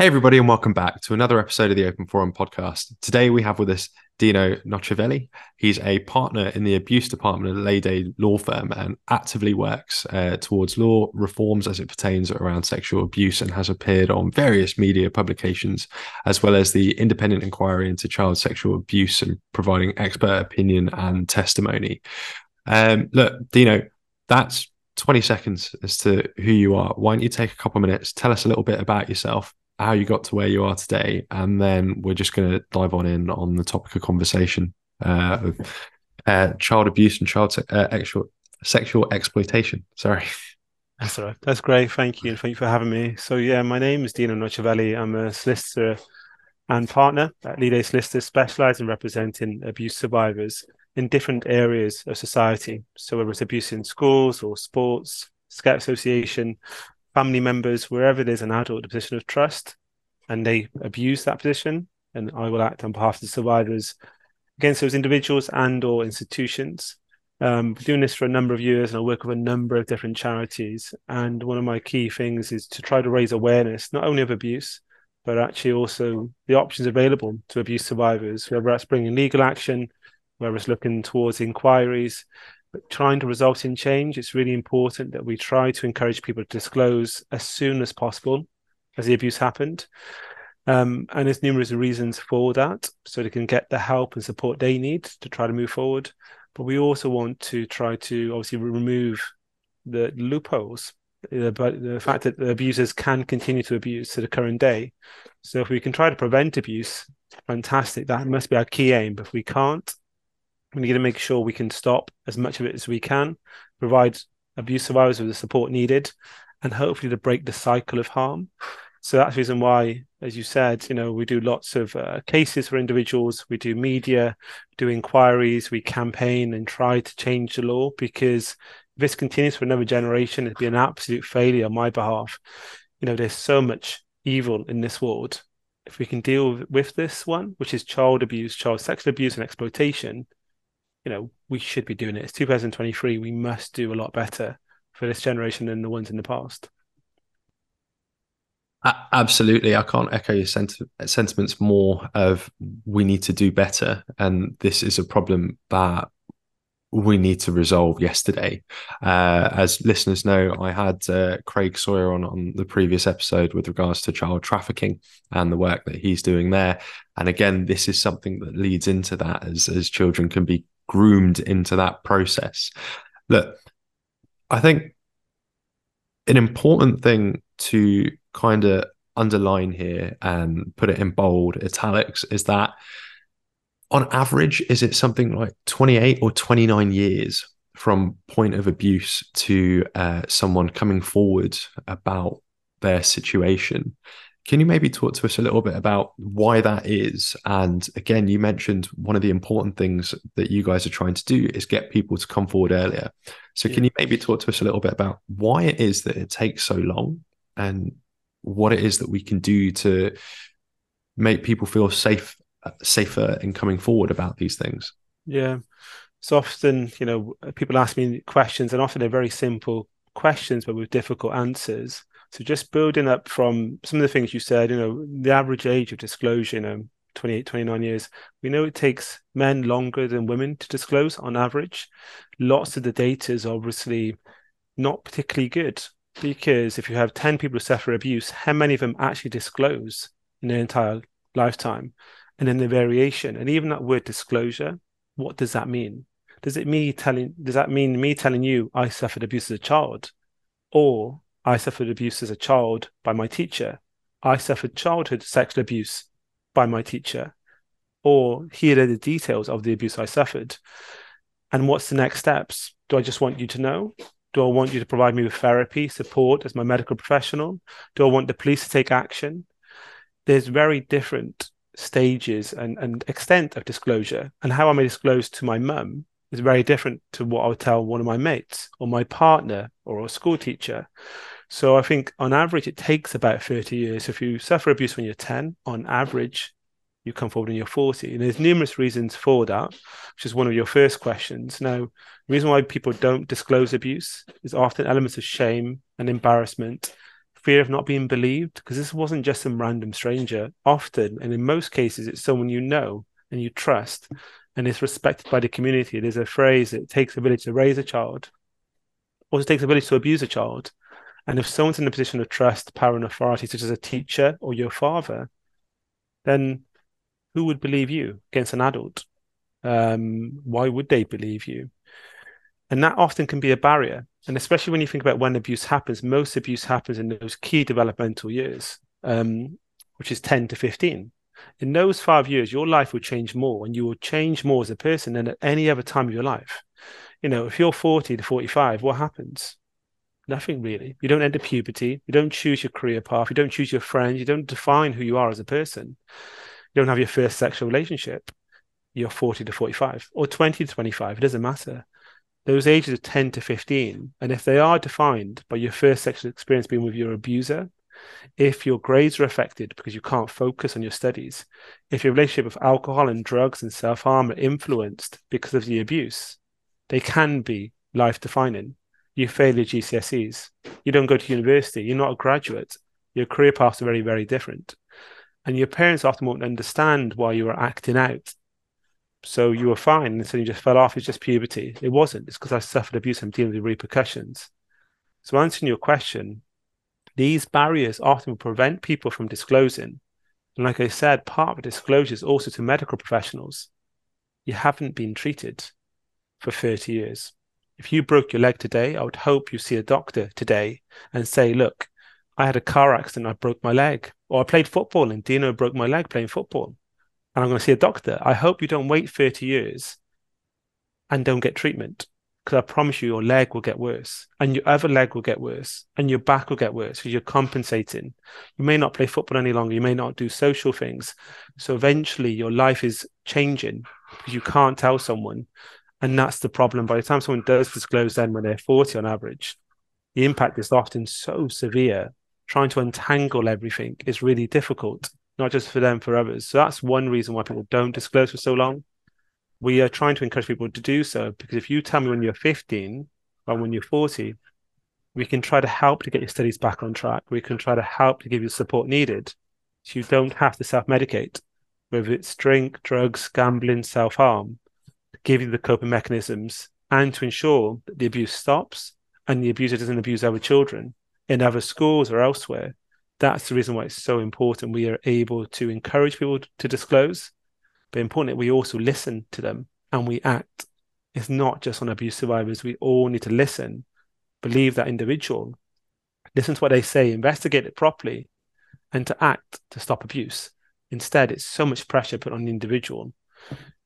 Hey, everybody, and welcome back to another episode of the Open Forum podcast. Today we have with us Dino Nocivelli. He's a partner in the abuse department of Leigh Day Law Firm and actively works uh, towards law reforms as it pertains around sexual abuse and has appeared on various media publications, as well as the independent inquiry into child sexual abuse and providing expert opinion and testimony. Um, look, Dino, that's 20 seconds as to who you are. Why don't you take a couple of minutes, tell us a little bit about yourself, how you got to where you are today, and then we're just going to dive on in on the topic of conversation uh, of uh, child abuse and child se- uh, sexual, sexual exploitation. Sorry. That's all right. That's great. Thank you. And thank you for having me. So, yeah, my name is Dino Nocivelli. I'm a solicitor and partner at Leigh Day Solicitors, specialised in representing abuse survivors in different areas of society. So, whether it's abuse in schools or sports, Scout Association, family members, wherever there's an adult in a position of trust and they abuse that position, and I will act on behalf of the survivors against those individuals and or institutions. Um, doing this for a number of years, and I work with a number of different charities. And one of my key things is to try to raise awareness not only of abuse, but actually also the options available to abuse survivors, whether that's bringing legal action, whether it's looking towards inquiries, but trying to result in change, it's really important that we try to encourage people to disclose as soon as possible as the abuse happened. Um, and there's numerous reasons for that, so they can get the help and support they need to try to move forward. But we also want to try to obviously remove the loopholes, the fact that the abusers can continue to abuse to the current day. So if we can try to prevent abuse, fantastic. That must be our key aim. But if we can't, we need to make sure we can stop as much of it as we can, provide abuse survivors with the support needed, and hopefully to break the cycle of harm. So that's the reason why, as you said, you know, we do lots of uh, cases for individuals, we do media, do inquiries, we campaign and try to change the law because if this continues for another generation, it'd be an absolute failure on my behalf. You know, there's so much evil in this world. If we can deal with this one, which is child abuse, child sexual abuse, and exploitation, you know, we should be doing it. It's 2023. We must do a lot better for this generation than the ones in the past. Absolutely, I can't echo your sent- sentiments more. Of we need to do better, and this is a problem that we need to resolve yesterday. Uh, as listeners know, I had uh, Craig Sawyer on on the previous episode with regards to child trafficking and the work that he's doing there. And again, this is something that leads into that as as children can be groomed into that process. Look, I think an important thing to kind of underline here and put it in bold italics is that on average is it something like 28 or 29 years from point of abuse to uh, someone coming forward about their situation can you maybe talk to us a little bit about why that is? And again, you mentioned one of the important things that you guys are trying to do is get people to come forward earlier. So, yeah. can you maybe talk to us a little bit about why it is that it takes so long and what it is that we can do to make people feel safe, safer in coming forward about these things? Yeah. So often, you know, people ask me questions, and often they're very simple questions, but with difficult answers. So just building up from some of the things you said, you know, the average age of disclosure, you know, 28, 29 years. We know it takes men longer than women to disclose on average. Lots of the data is obviously not particularly good because if you have 10 people who suffer abuse, how many of them actually disclose in their entire lifetime? And then the variation, and even that word disclosure, what does that mean? Does it me telling does that mean me telling you I suffered abuse as a child? Or I suffered abuse as a child by my teacher. I suffered childhood sexual abuse by my teacher. Or here are the details of the abuse I suffered. And what's the next steps? Do I just want you to know? Do I want you to provide me with therapy, support as my medical professional? Do I want the police to take action? There's very different stages and, and extent of disclosure. And how I may disclose to my mum is very different to what I would tell one of my mates or my partner or a school teacher. So I think on average it takes about 30 years. If you suffer abuse when you're 10, on average, you come forward when you're 40. And there's numerous reasons for that, which is one of your first questions. Now, the reason why people don't disclose abuse is often elements of shame and embarrassment, fear of not being believed because this wasn't just some random stranger. Often, and in most cases, it's someone you know and you trust and is respected by the community. There's a phrase it takes a village to raise a child, also takes a village to abuse a child. And if someone's in a position of trust, power, and authority, such as a teacher or your father, then who would believe you against an adult? Um, why would they believe you? And that often can be a barrier. And especially when you think about when abuse happens, most abuse happens in those key developmental years, um, which is 10 to 15. In those five years, your life will change more and you will change more as a person than at any other time of your life. You know, if you're 40 to 45, what happens? Nothing really. You don't enter puberty. You don't choose your career path. You don't choose your friends. You don't define who you are as a person. You don't have your first sexual relationship. You're 40 to 45 or 20 to 25. It doesn't matter. Those ages of 10 to 15. And if they are defined by your first sexual experience being with your abuser, if your grades are affected because you can't focus on your studies, if your relationship with alcohol and drugs and self harm are influenced because of the abuse, they can be life defining. You fail your GCSEs, you don't go to university, you're not a graduate, your career paths are very, very different. And your parents often won't understand why you are acting out. So you were fine, and so you just fell off. It's just puberty. It wasn't. It's because I suffered abuse. I'm dealing with repercussions. So answering your question, these barriers often prevent people from disclosing. And like I said, part of the disclosure is also to medical professionals. You haven't been treated for 30 years. If you broke your leg today, I would hope you see a doctor today and say, look, I had a car accident, I broke my leg. Or I played football and Dino broke my leg playing football. And I'm going to see a doctor. I hope you don't wait 30 years and don't get treatment because I promise you, your leg will get worse, and your other leg will get worse, and your back will get worse because you're compensating. You may not play football any longer. You may not do social things. So eventually, your life is changing because you can't tell someone, and that's the problem. By the time someone does disclose, then when they're 40 on average, the impact is often so severe. Trying to untangle everything is really difficult, not just for them, for others. So that's one reason why people don't disclose for so long we are trying to encourage people to do so because if you tell me when you're 15 or when you're 40, we can try to help to get your studies back on track. We can try to help to give you support needed so you don't have to self medicate, whether it's drink, drugs, gambling, self harm, to give you the coping mechanisms and to ensure that the abuse stops and the abuser doesn't abuse other children in other schools or elsewhere. That's the reason why it's so important we are able to encourage people to disclose but importantly, we also listen to them and we act. It's not just on abuse survivors. We all need to listen, believe that individual, listen to what they say, investigate it properly, and to act to stop abuse. Instead, it's so much pressure put on the individual.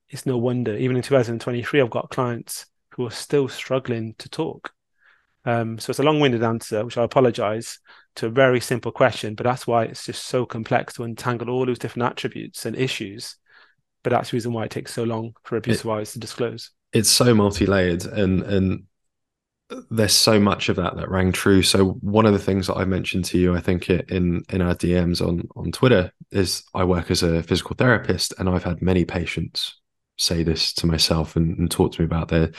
It's no wonder, even in 2023, I've got clients who are still struggling to talk. Um, so it's a long winded answer, which I apologize to a very simple question, but that's why it's just so complex to untangle all those different attributes and issues but that's the reason why it takes so long for abuse survivors to disclose. It's so multi-layered, and and there's so much of that that rang true. So one of the things that I mentioned to you, I think in in our DMs on on Twitter, is I work as a physical therapist, and I've had many patients say this to myself and, and talk to me about their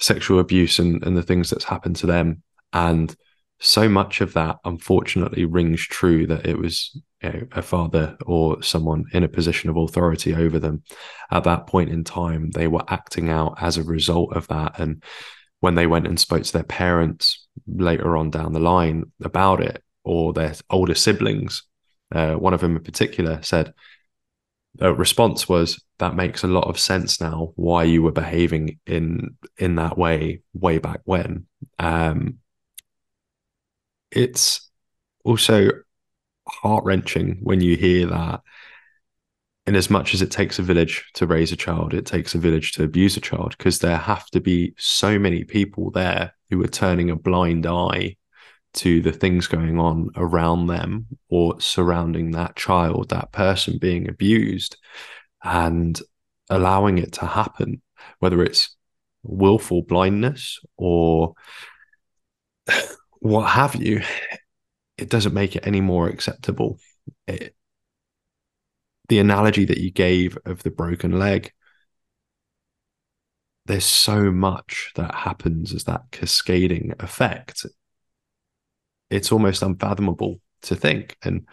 sexual abuse and and the things that's happened to them, and so much of that unfortunately rings true that it was you know, a father or someone in a position of authority over them. At that point in time they were acting out as a result of that. And when they went and spoke to their parents later on down the line about it or their older siblings uh, one of them in particular said the response was that makes a lot of sense now why you were behaving in in that way way back when. Um, it's also heart wrenching when you hear that. In as much as it takes a village to raise a child, it takes a village to abuse a child because there have to be so many people there who are turning a blind eye to the things going on around them or surrounding that child, that person being abused, and allowing it to happen, whether it's willful blindness or what have you, it doesn't make it any more acceptable. It, the analogy that you gave of the broken leg, there's so much that happens as that cascading effect. it's almost unfathomable to think. And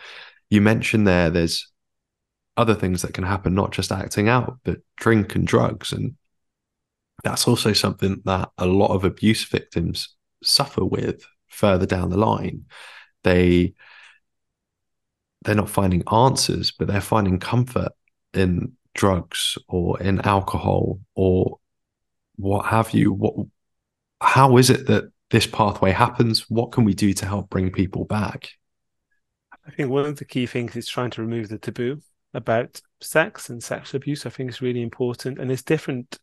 you mentioned there, there's other things that can happen, not just acting out, but drink and drugs. And that's also something that a lot of abuse victims suffer with further down the line. They they're not finding answers, but they're finding comfort in drugs or in alcohol or what have you. What how is it that this pathway happens? What can we do to help bring people back? I think one of the key things is trying to remove the taboo about sex and sexual abuse. I think is really important, and there's different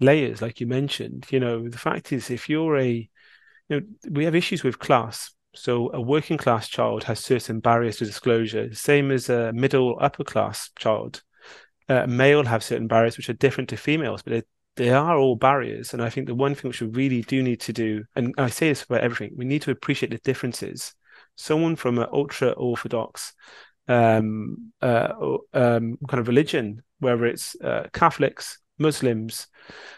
layers, like you mentioned. You know, the fact is, if you're a, know, we have issues with class. So a working class child has certain barriers to disclosure, same as a middle upper class child. Uh, male have certain barriers which are different to females, but they, they are all barriers. And I think the one thing which we really do need to do, and I say this about everything, we need to appreciate the differences. Someone from an ultra orthodox um, uh, um, kind of religion, whether it's uh, Catholics, Muslims,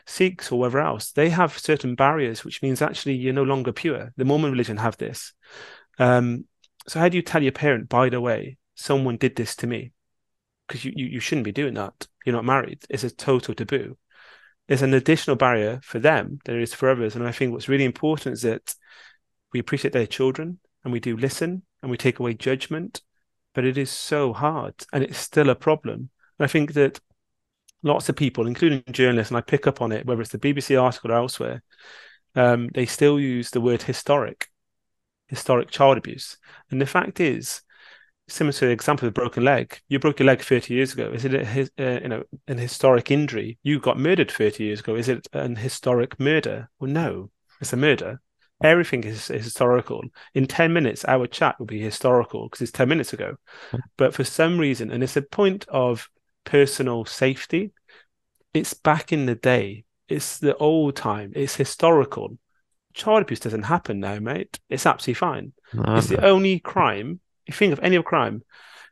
Sikhs, or whatever else, they have certain barriers, which means actually you're no longer pure. The Mormon religion have this. Um, so how do you tell your parent, by the way, someone did this to me? Because you, you, you shouldn't be doing that. You're not married. It's a total taboo. It's an additional barrier for them there is for others. And I think what's really important is that we appreciate their children and we do listen and we take away judgment but it is so hard and it's still a problem. And I think that lots of people, including journalists, and I pick up on it, whether it's the BBC article or elsewhere, um, they still use the word historic, historic child abuse. And the fact is, similar to the example of a broken leg, you broke your leg 30 years ago. Is it a, uh, you know an historic injury? You got murdered 30 years ago. Is it an historic murder? Well, no, it's a murder. Everything is, is historical. In 10 minutes, our chat will be historical because it's 10 minutes ago. Hmm. But for some reason, and it's a point of personal safety, it's back in the day. It's the old time. It's historical. Child abuse doesn't happen now, mate. It's absolutely fine. No, it's the only crime. If you think of any of crime,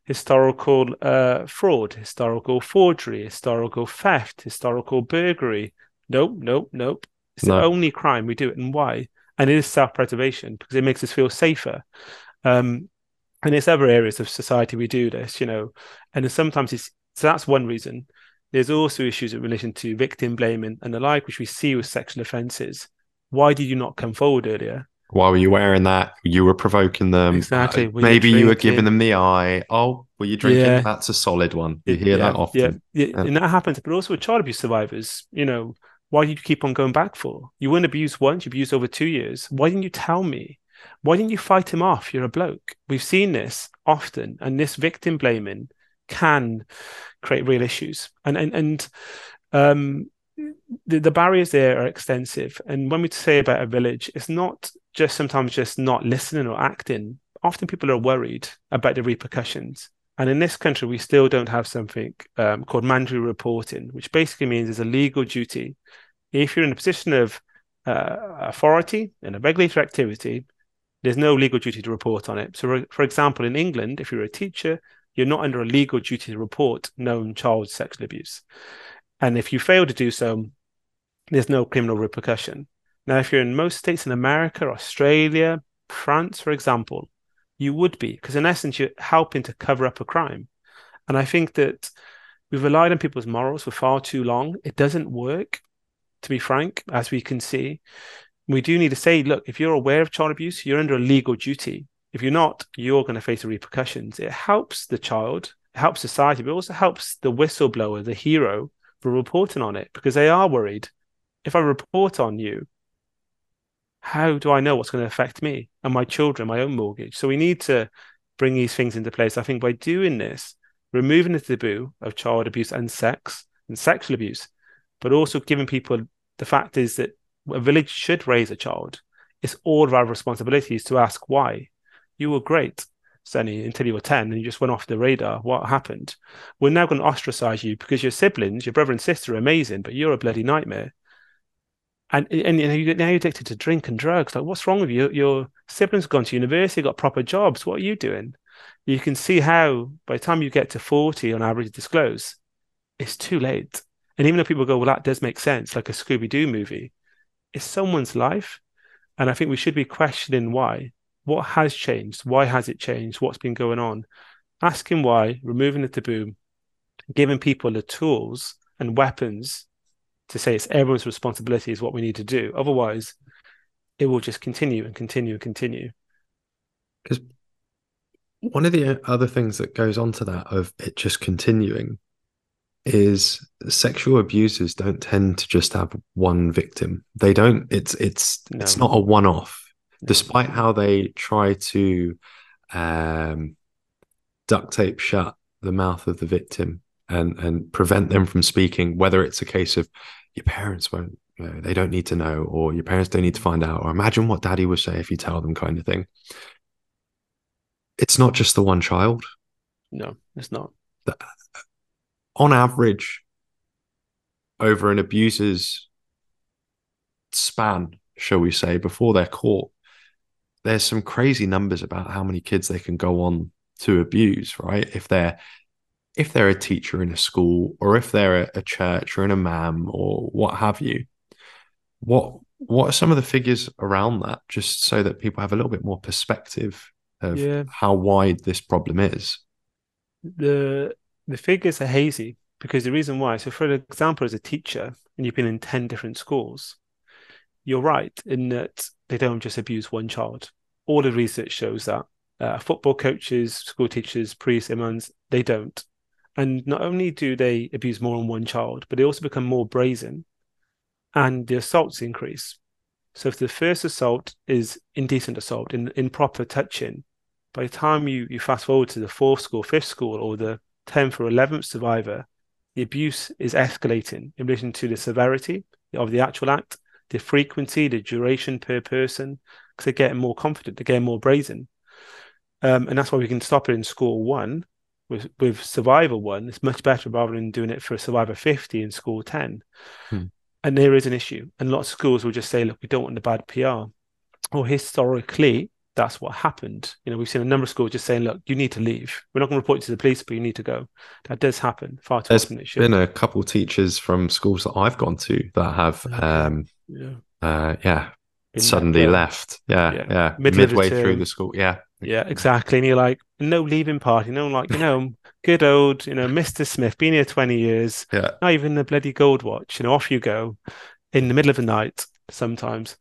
historical uh, fraud, historical forgery, historical theft, historical burglary. Nope, nope, nope. It's no. the only crime we do it. And why? and it is self-preservation because it makes us feel safer um, and it's other areas of society we do this you know and sometimes it's so that's one reason there's also issues in relation to victim blaming and the like which we see with sexual offences why did you not come forward earlier why were you wearing that you were provoking them exactly were maybe you, you, were giving them the eye oh were you drinking yeah. that's a solid one you hear yeah, that often yeah. yeah and that happens but also with child abuse survivors you know why did you keep on going back for? You weren't abused once, you abused over two years. Why didn't you tell me? Why didn't you fight him off? You're a bloke. We've seen this often, and this victim blaming can create real issues. And and and um, the, the barriers there are extensive. And when we say about a village, it's not just sometimes just not listening or acting. Often people are worried about the repercussions. And in this country, we still don't have something um, called mandatory reporting, which basically means there's a legal duty. If you're in a position of uh, authority in a regulatory activity, there's no legal duty to report on it. So, for example, in England, if you're a teacher, you're not under a legal duty to report known child sexual abuse. And if you fail to do so, there's no criminal repercussion. Now, if you're in most states in America, Australia, France, for example, you would be, because in essence, you're helping to cover up a crime. And I think that we've relied on people's morals for far too long. It doesn't work, to be frank, as we can see. We do need to say, look, if you're aware of child abuse, you're under a legal duty. If you're not, you're going to face the repercussions. It helps the child, it helps society, but it also helps the whistleblower, the hero, for reporting on it because they are worried. If I report on you, how do I know what's going to affect me and my children, my own mortgage? So we need to bring these things into place. I think by doing this, removing the taboo of child abuse and sex and sexual abuse, but also giving people the fact is that a village should raise a child. It's all of our responsibilities to ask why. You were great, Sonny, until you were 10 and you just went off the radar. What happened? We're now going to ostracize you because your siblings, your brother and sister are amazing, but you're a bloody nightmare and and you know you're now addicted to drink and drugs. Like, what's wrong with you? Your siblings have gone to university, got proper jobs. What are you doing? You can see how by the time you get to forty, on average, disclose, it's too late. And even though people go, well, that does make sense, like a Scooby Doo movie, it's someone's life, and I think we should be questioning why. What has changed? Why has it changed? What's been going on? Asking why, removing the taboo, giving people the tools and weapons to say it's everyone's responsibility is what we need to do. Otherwise, it will just continue and continue and continue. Because one of the other things that goes on to that of it just continuing is sexual abusers don't tend to just have one victim. They don't. It's it's no. it's not a one off. Despite how they try to um, duct tape shut the mouth of the victim and and prevent them from speaking, whether it's a case of your parents won't, you know, they don't need to know, or your parents don't need to find out, or imagine what daddy would say if you tell them, kind of thing. It's not just the one child. No, it's not. On average, over an abuser's span, shall we say, before they're caught, there's some crazy numbers about how many kids they can go on to abuse, right? If they're if they're a teacher in a school or if they're a, a church or an imam or what have you, what what are some of the figures around that, just so that people have a little bit more perspective of yeah. how wide this problem is? The the figures are hazy because the reason why. So, for example, as a teacher, and you've been in ten different schools, you're right in that they don't just abuse one child. All the research shows that. Uh, football coaches, school teachers, priests, imams, they don't. And not only do they abuse more than one child, but they also become more brazen and the assaults increase. So if the first assault is indecent assault, in improper touching, by the time you, you fast forward to the fourth school, fifth school, or the 10th or 11th survivor, the abuse is escalating in relation to the severity of the actual act, the frequency, the duration per person, because they're getting more confident, they're getting more brazen. Um, and that's why we can stop it in school one with with Survivor one, it's much better rather than doing it for a Survivor 50 in school 10. Hmm. And there is an issue. And lots of schools will just say, look, we don't want the bad PR. Or historically, that's what happened. You know, we've seen a number of schools just saying, look, you need to leave. We're not going to report you to the police, but you need to go. That does happen far too There's often. There's been a couple of teachers from schools that I've gone to that have, um, yeah, uh, yeah suddenly left. Yeah, yeah. yeah. Midway through the school. Yeah. Yeah, exactly. And you're like, no leaving party, no, like, you know, good old, you know, Mr. Smith, been here 20 years. Yeah. Not even the bloody gold watch. You know, off you go in the middle of the night sometimes.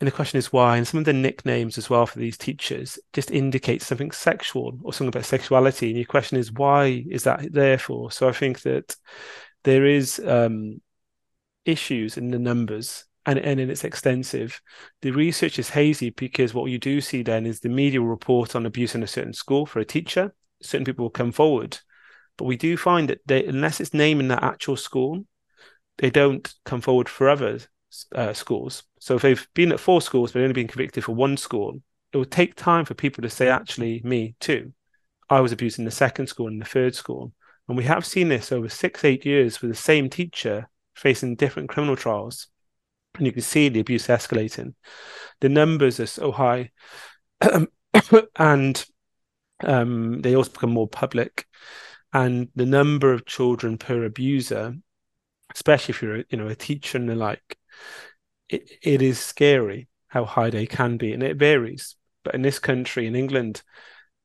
And the question is why? And some of the nicknames as well for these teachers just indicate something sexual or something about sexuality. And your question is why is that there for? So I think that there is um, issues in the numbers and, and it's extensive. The research is hazy because what you do see then is the media will report on abuse in a certain school for a teacher. Certain people will come forward, but we do find that they, unless it's naming that actual school, they don't come forward for other uh, schools. So if they've been at four schools but only been convicted for one school, it will take time for people to say, actually, me too. I was abused in the second school and the third school. And we have seen this over six, eight years with the same teacher facing different criminal trials and you can see the abuse escalating. The numbers are so high, and um, they also become more public. And the number of children per abuser, especially if you're you know a teacher and the like, it, it is scary how high they can be, and it varies. But in this country, in England,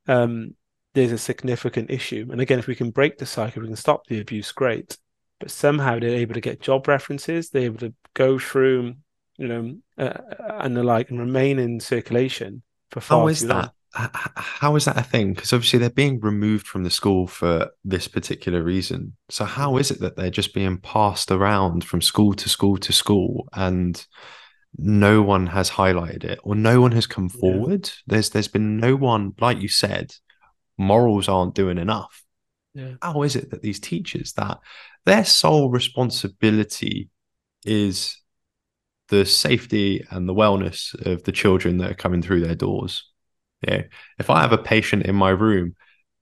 um, there's a significant issue. And again, if we can break the cycle, we can stop the abuse. Great but somehow they're able to get job references. They're able to go through, you know, uh, and the like, and remain in circulation for far How is that? Long. How is that a thing? Because obviously they're being removed from the school for this particular reason. So how is it that they're just being passed around from school to school to school and no one has highlighted it or no one has come forward? Yeah. There's there's been no one, like you said, morals aren't doing enough. Yeah. How is it that these teachers that their sole responsibility is the safety and the wellness of the children that are coming through their doors. Yeah. If I have a patient in my room,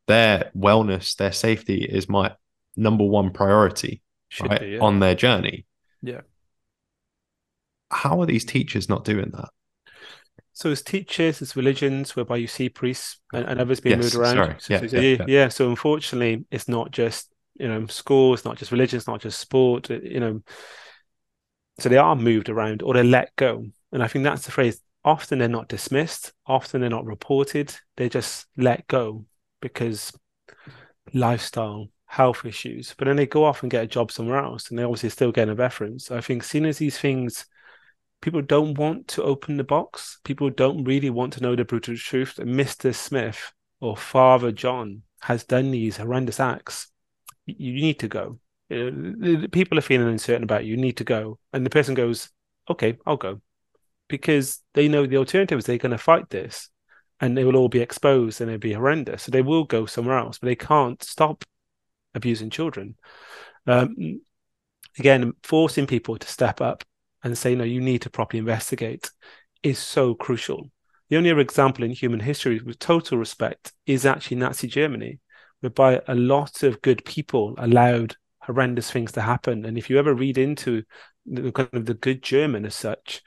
their wellness, their safety is my number one priority right, be, yeah. on their journey. Yeah. How are these teachers not doing that? So as teachers, as religions, whereby you see priests and, and others being yes, moved around. Sorry. So, yeah, so, yeah, yeah, So unfortunately, it's not just you know school it's not just religion it's not just sport uh, you know so they are moved around or they're let go and i think that's the phrase often they're not dismissed, often they're not reported, they're just let go because lifestyle, health issues. But then they go off and get a job somewhere else and they obviously still get a reference. I think seeing as these things people don't want to open the box, people don't really want to know the brutal truth that Mr. Smith or Father John has done these horrendous acts. You need to go. People are feeling uncertain about you. You need to go. And the person goes, okay, I'll go because they know the alternative is they're going to fight this and they will all be exposed and it'll be horrendous. So they will go somewhere else, but they can't stop abusing children. Um, again, forcing people to step up and say, no, you need to properly investigate is so crucial. The only other example in human history, with total respect, is actually Nazi Germany, whereby a lot of good people allowed horrendous things to happen. And if you ever read into the kind of the good German as such,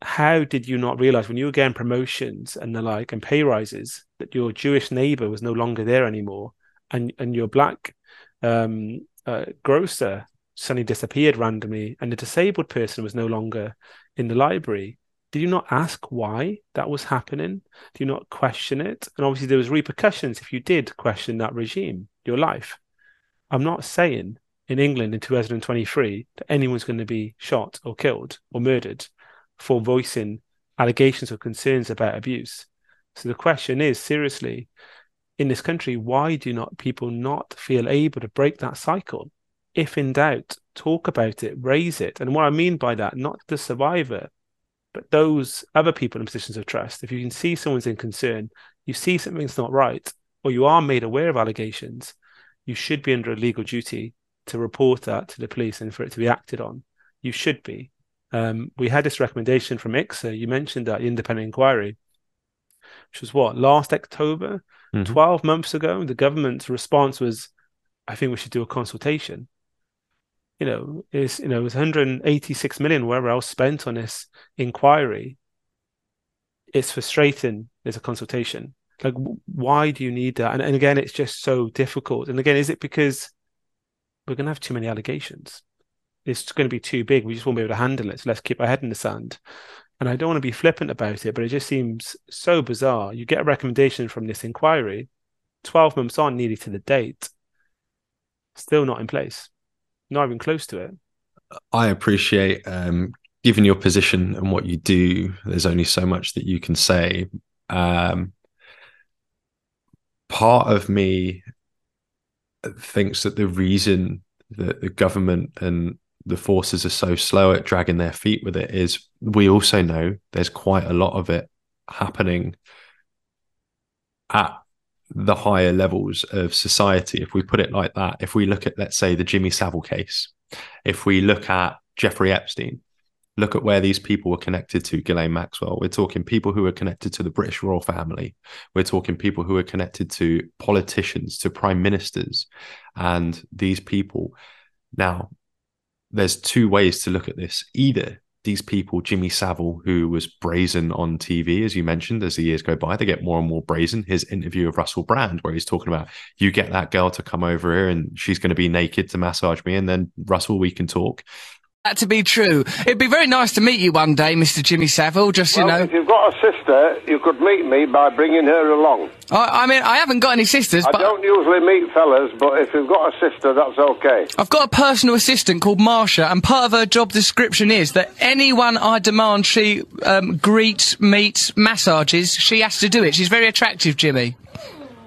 how did you not realize when you were getting promotions and the like and pay rises that your Jewish neighbor was no longer there anymore and and your black um, uh, grocer suddenly disappeared randomly and the disabled person was no longer in the library did you not ask why that was happening do you not question it and obviously there was repercussions if you did question that regime your life i'm not saying in england in 2023 that anyone's going to be shot or killed or murdered for voicing allegations or concerns about abuse. So the question is seriously, in this country, why do not people not feel able to break that cycle? If in doubt, talk about it, raise it. And what I mean by that, not the survivor, but those other people in positions of trust. If you can see someone's in concern, you see something's not right, or you are made aware of allegations, you should be under a legal duty to report that to the police and for it to be acted on. You should be. Um, we had this recommendation from IICSA. You mentioned that independent inquiry, which was what last October, mm-hmm. twelve months ago. The government's response was, "I think we should do a consultation." You know, is you know, it was 186 million, wherever else, spent on this inquiry. It's frustrating. There's a consultation. Like, why do you need that? And, and again, it's just so difficult. And again, is it because we're going to have too many allegations? it's going to be too big. We just won't be able to handle it. So let's keep our head in the sand. And I don't want to be flippant about it, but it just seems so bizarre. You get a recommendation from this inquiry, 12 months on, nearly to the date, still not in place, not even close to it. I appreciate, um, given your position and what you do, there's only so much that you can say. Um, part of me thinks that the reason that the government and the forces are so slow at dragging their feet with it is we also know there's quite a lot of it happening at the higher levels of society if we put it like that if we look at let's say the jimmy savile case if we look at jeffrey epstein look at where these people were connected to Ghislaine Maxwell. We're talking people who are connected to the British royal family. We're talking people who are connected to politicians, to prime ministers. And these people now there's two ways to look at this. Either these people, Jimmy Savile, who was brazen on TV, as you mentioned, as the years go by, they get more and more brazen. His interview of Russell Brand, where he's talking about, you get that girl to come over here and she's going to be naked to massage me. And then, Russell, we can talk that to be true. It'd be very nice to meet you one day, Mr. Jimmy Savile. Just well, you know, if you've got a sister, you could meet me by bringing her along. I, I mean, I haven't got any sisters. I don't usually meet fellas, but if you've got a sister, that's okay. I've got a personal assistant called Marsha, and part of her job description is that anyone I demand she um, greets, meets, massages, she has to do it. She's very attractive, Jimmy.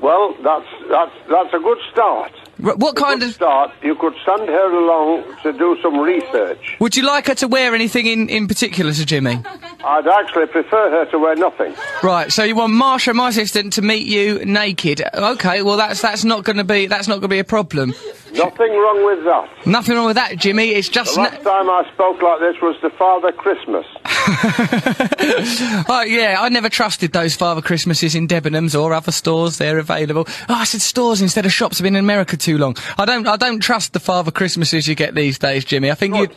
Well, that's that's that's a good start. What kind of start? You could send her along to do some research. Would you like her to wear anything in, in particular, Sir Jimmy? I'd actually prefer her to wear nothing. Right. So you want Marsha, my assistant, to meet you naked? Okay. Well, that's that's not going to be that's not going to be a problem. Nothing wrong with that. Nothing wrong with that, Jimmy. It's just. The last time I spoke like this was the Father Christmas. oh yeah, I never trusted those Father Christmases in Debenhams or other stores. They're available. Oh, I said stores instead of shops. I've been in America too long. I don't. I don't trust the Father Christmases you get these days, Jimmy. I think you.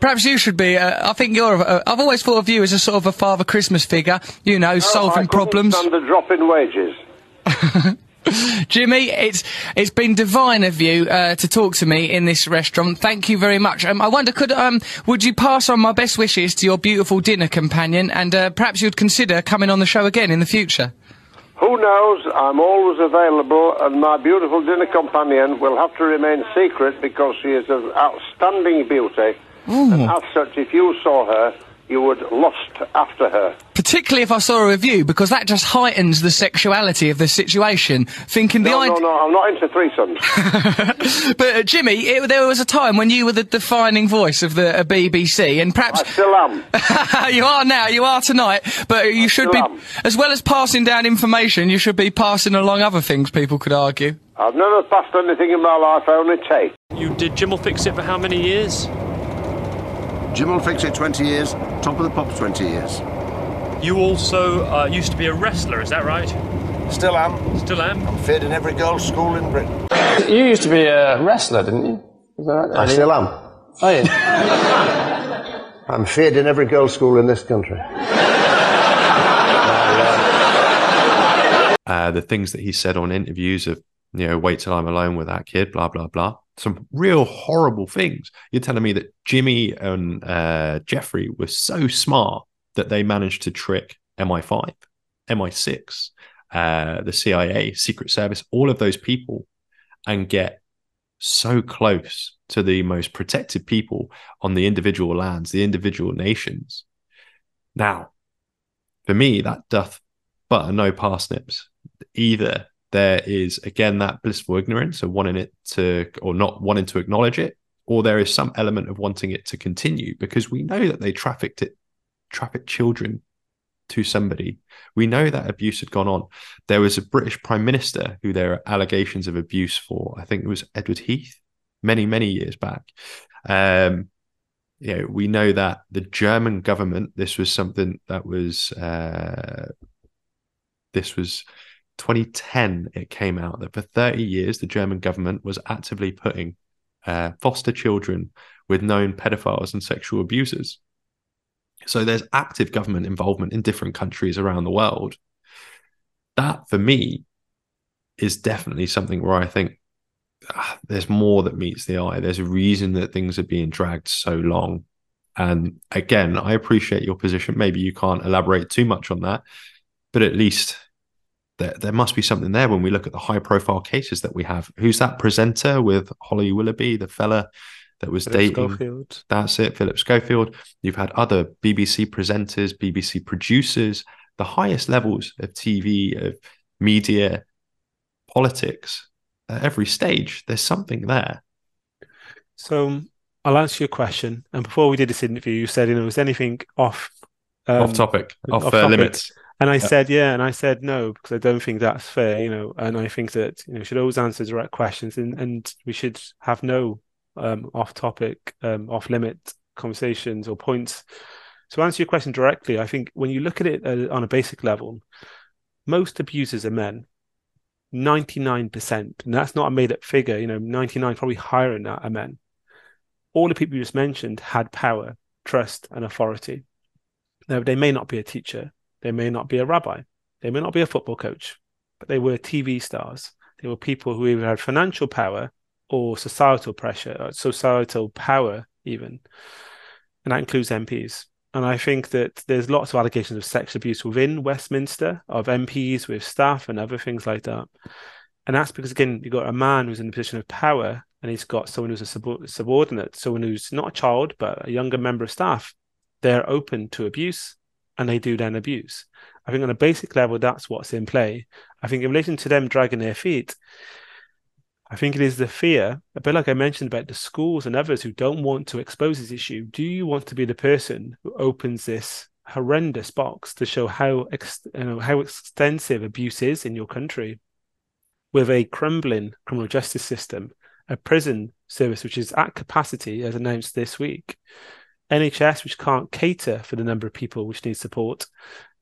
Perhaps you should be. Uh, I think you're. Uh, I've always thought of you as a sort of a Father Christmas figure. You know, solving I problems. Stand the drop in wages. Jimmy, it's it's been divine of you uh, to talk to me in this restaurant. Thank you very much. Um, I wonder, could um, would you pass on my best wishes to your beautiful dinner companion, and uh, perhaps you'd consider coming on the show again in the future? Who knows? I'm always available, and my beautiful dinner companion will have to remain secret because she is an outstanding beauty. And as such, if you saw her, you would lust after her. Particularly if I saw her with you, because that just heightens the sexuality of the situation. Thinking the No, no, no, I'm not into threesomes. But uh, Jimmy, it, there was a time when you were the defining voice of the uh, BBC, and perhaps I perhaps still am. you are now, you are tonight. But you should be, am. as well as passing down information, you should be passing along other things. People could argue. I've never passed anything in my life, I only take. You did Jim will fix it for how many years? Jim will fix it 20 years, top of the pops 20 years. You also uh, used to be a wrestler, is that right? Still am. Still am. I'm feared in every girls' school in Britain. You used to be a wrestler, didn't you? Is that right? I still am. Oh, yeah. I'm feared in every girls' school in this country. uh, the things that he said on interviews of, you know, wait till I'm alone with that kid, blah, blah, blah. Some real horrible things. You're telling me that Jimmy and uh, Jeffrey were so smart that they managed to trick MI5, MI6, uh, the CIA, Secret Service, all of those people and get so close to the most protected people on the individual lands, the individual nations. Now, for me, that doth but no parsnips. Either there is again that blissful ignorance of wanting it to or not wanting to acknowledge it, or there is some element of wanting it to continue because we know that they trafficked it, trafficked children to somebody. We know that abuse had gone on. There was a British Prime Minister who there are allegations of abuse for. I think it was Edward Heath, many many years back. Um, you know, we know that the German government. This was something that was. Uh, this was 2010. It came out that for 30 years the German government was actively putting uh, foster children with known pedophiles and sexual abusers. So there's active government involvement in different countries around the world. That for me is definitely something where I think ah, there's more that meets the eye. There's a reason that things are being dragged so long. And again, I appreciate your position. Maybe you can't elaborate too much on that, but at least there, there must be something there when we look at the high profile cases that we have. Who's that presenter with Holly Willoughby, the fella that was Philip dating? Schofield. That's it, Philip Schofield. You've had other BBC presenters, BBC producers, the highest levels of TV, of media, politics at every stage. There's something there. So I'll answer your question. And before we did this interview, you said, you know, was anything off um, off topic, off, off uh, topic. limits. And I Yeah. said, yeah, and I said no, because I don't think that's fair, you know, and I think that, you know, we should always answer direct questions and, and we should have no um, off topic, um, off limit conversations or points. So answer your question directly, I think when you look at it uh, on a basic level, most abusers are men. 99%, and that's not a made up figure, you know, 99, probably higher than that are men. All the people you just mentioned had power, trust, and authority. Now, they may not be a teacher, they may not be a rabbi, they may not be a football coach, but they were TV stars. They were people who either had financial power or societal pressure, or societal power, even. And that includes MPs. And I think that there's lots of allegations of sex abuse within Westminster, of MPs with staff and other things like that. And that's because, again, you've got a man who's in a position of power and he's got someone who's a sub- subordinate, someone who's not a child, but a younger member of staff. They're open to abuse and they do then abuse. I think on a basic level, that's what's in play. I think in relation to them dragging their feet, I think it is the fear, a bit like I mentioned about the schools and others who don't want to expose this issue. Do you want to be the person who opens this horrendous box to show how ex- you know how extensive abuse is in your country, with a crumbling criminal justice system, a prison service which is at capacity as announced this week, NHS which can't cater for the number of people which need support,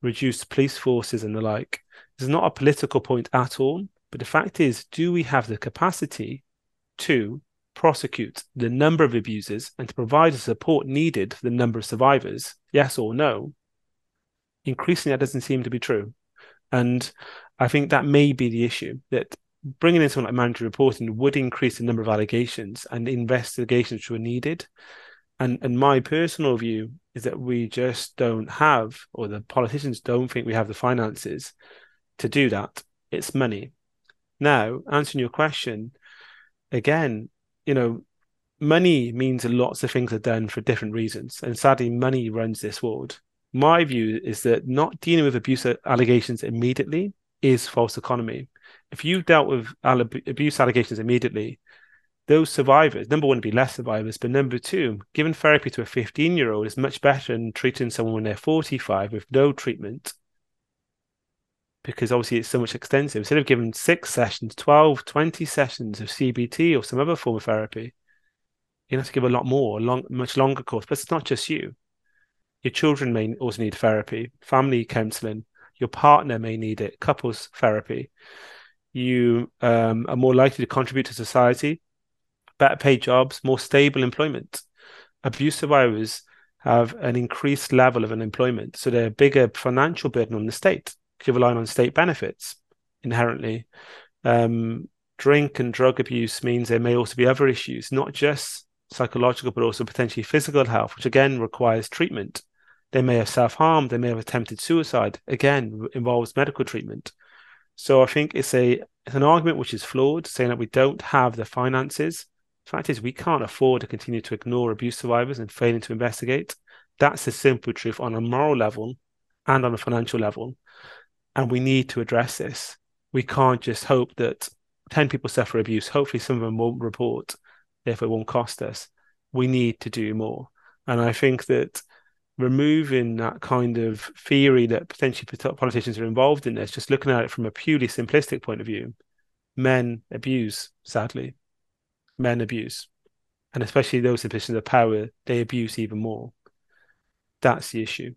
reduced police forces and the like. This is not a political point at all. But the fact is, do we have the capacity to prosecute the number of abusers and to provide the support needed for the number of survivors? Yes or no? Increasingly, that doesn't seem to be true. And I think that may be the issue that bringing in someone like mandatory reporting would increase the number of allegations and investigations which were needed. And and my personal view is that we just don't have, or the politicians don't think we have the finances to do that. It's money. Now, answering your question, again, you know, money means lots of things are done for different reasons. And sadly, money runs this world. My view is that not dealing with abuse allegations immediately is false economy. If you dealt with abuse allegations immediately, those survivors, number one, be less survivors, but number two, giving therapy to a 15 year old is much better than treating someone when they're 45 with no treatment because obviously it's so much extensive. Instead of giving six sessions, 12, 20 sessions of CBT or some other form of therapy, you have to give a lot more, a long, much longer course. But it's not just you. Your children may also need therapy, family counseling. Your partner may need it, couples therapy. You um, are more likely to contribute to society, better paid jobs, more stable employment. Abuse survivors have an increased level of unemployment, so they're a bigger financial burden on the state you're relying on state benefits inherently. Um, drink and drug abuse means there may also be other issues, not just psychological, but also potentially physical health, which again requires treatment. They may have self harm, they may have attempted suicide, again, involves medical treatment. So I think it's a it's an argument which is flawed, saying that we don't have the finances. The fact is, we can't afford to continue to ignore abuse survivors and failing to investigate. That's the simple truth on a moral level and on a financial level and we need to address this. We can't just hope that 10 people suffer abuse. Hopefully, some of them won't report, if it won't cost us. We need to do more. And I think that removing that kind of theory that potentially politicians are involved in this, just looking at it from a purely simplistic point of view, men abuse, sadly. Men abuse. And especially those in positions of power, they abuse even more. That's the issue.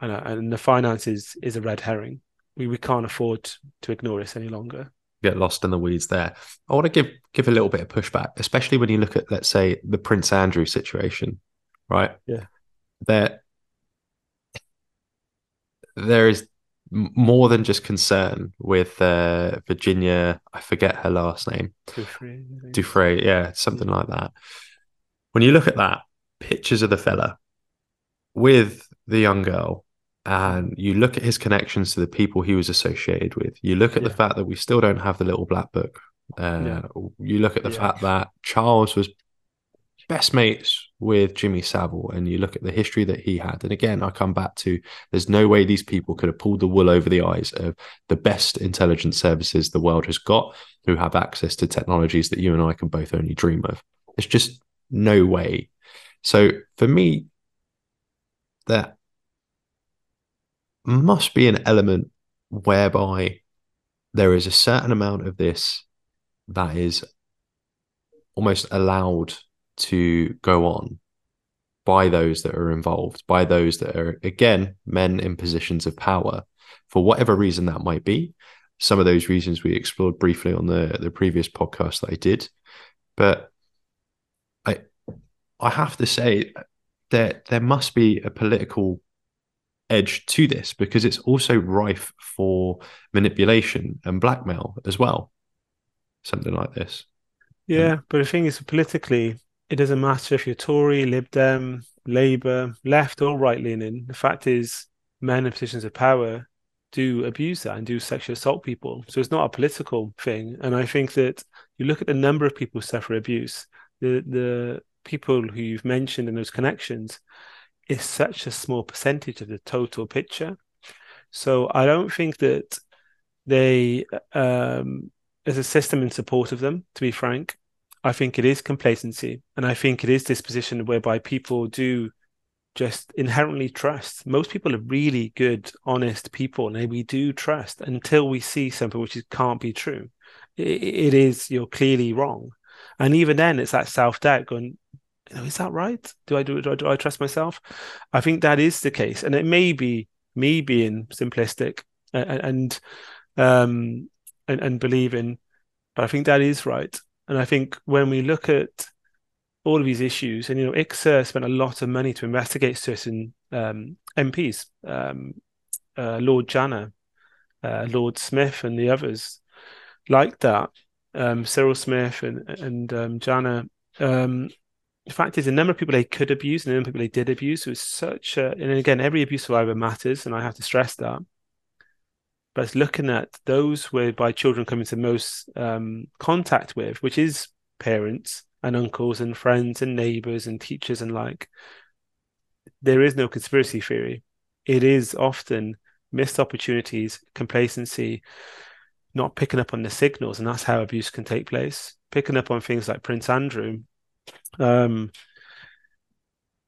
And, uh, and the finances is a red herring we, we can't afford to ignore this any longer. Get lost in the weeds there. I want to give give a little bit of pushback, especially when you look at, let's say, the Prince Andrew situation, right? Yeah. There, there is more than just concern with uh, Virginia. I forget her last name. Giuffre. Giuffre, yeah, something yeah. like that. When you look at that, pictures of the fella with the young girl and you look at his connections to the people he was associated with. You look at yeah. the fact that we still don't have the little black book. Uh, yeah. You look at the fact that Charles was best mates with Jimmy Savile, and you look at the history that he had. And again, I come back to there's no way these people could have pulled the wool over the eyes of the best intelligence services the world has got, who have access to technologies that you and I can both only dream of. There's just no way. So for me, that must be an element whereby there is a certain amount of this that is almost allowed to go on by those that are involved, by those that are, again, men in positions of power, for whatever reason that might be. Some of those reasons we explored briefly on the, the previous podcast that I did. But I I have to say that there must be a political edge to this because it's also rife for manipulation and blackmail as well. Something like this. Yeah, but the thing is, politically, it doesn't matter if you're Tory, Lib Dem, Labour, left or right leaning. The fact is, men in positions of power do abuse that and do sexually assault people. So it's not a political thing. And I think that you look at the number of people who suffer abuse, the the people who you've mentioned in those connections, is such a small percentage of the total picture. So I don't think that they um, there's a system in support of them. To be frank, I think it is complacency, and I think it is this position whereby people do just inherently trust. Most people are really good, honest people, and we do trust until we see something which is, can't be true. It, it is you're clearly wrong, and even then, it's that self doubt going you know, is that right? Do I do, do I, do I trust myself? I think that is the case, and it may be me being simplistic and and um and, and believing, but I think that is right. And I think when we look at all of these issues, and you know, IICSA spent a lot of money to investigate certain um, MPs. Um, uh, Lord Janner uh, Lord Smith and the others like that, um, Cyril Smith and and um, Janner. Um, the fact is, a number of people they could abuse, and a number of people they did abuse. It's such a, and again, every abuse survivor matters, and I have to stress that. But it's looking at those whereby children come into most um, contact with, which is parents and uncles and friends and neighbors and teachers and like. There is no conspiracy theory. It is often missed opportunities, complacency, not picking up on the signals, and that's how abuse can take place. Picking up on things like Prince Andrew, um,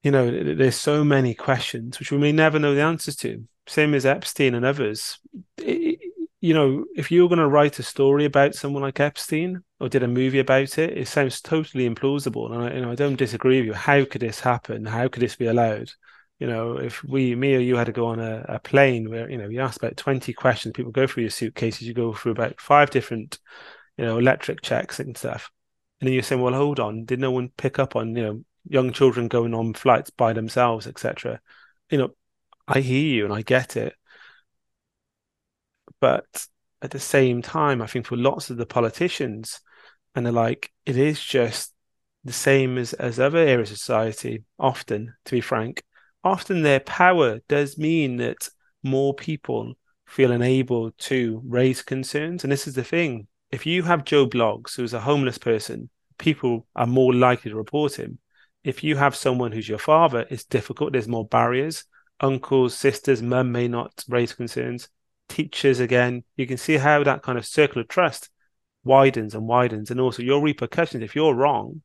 you know, there's so many questions which we may never know the answers to. Same as Epstein and others. It, you know, if you're going to write a story about someone like Epstein or did a movie about it, it sounds totally implausible. And I, you know, I don't disagree with you. How could this happen? How could this be allowed? You know, if we, me or you had to go on a, a plane where, you know, you ask about 20 questions, people go through your suitcases, you go through about five different, you know, electric checks and stuff. And then you're saying, well, hold on, did no one pick up on, you know, young children going on flights by themselves, etc. You know, I hear you and I get it. But at the same time, I think for lots of the politicians, and they're like, it is just the same as, as other areas of society, often, to be frank often their power does mean that more people feel enabled to raise concerns. And this is the thing if you have Joe Bloggs, who's a homeless person, people are more likely to report him. If you have someone who's your father, it's difficult. There's more barriers. Uncles, sisters, mum may not raise concerns. Teachers, again, you can see how that kind of circle of trust widens and widens. And also your repercussions, if you're wrong,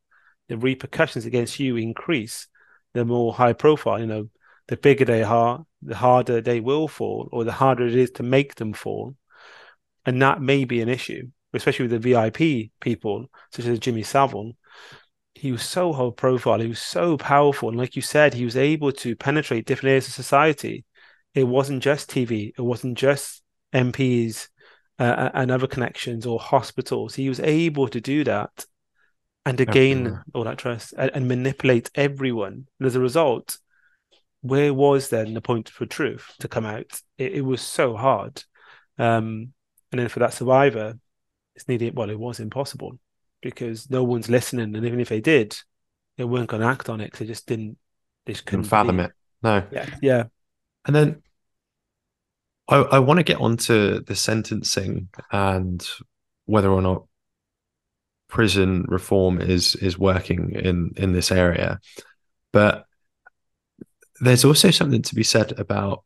the repercussions against you increase the more high profile, you know, the bigger they are, the harder they will fall, or the harder it is to make them fall. And that may be an issue, especially with the VIP people, such as Jimmy Savile. He was so high profile, he was so powerful. And like you said, he was able to penetrate different areas of society. It wasn't just TV, it wasn't just MPs uh, and other connections or hospitals. He was able to do that and to gain all that trust and, and, manipulate everyone. And as a result, where was then the point for truth to come out? It, it was so hard. Um, and then for that survivor, it's needed, well, it was impossible because no one's listening. And even if they did, they weren't going to act on it because they just didn't, they just couldn't fathom it. No. Yeah. Yeah. And then I, I want to get onto the sentencing and whether or not prison reform is is working in in this area but there's also something to be said about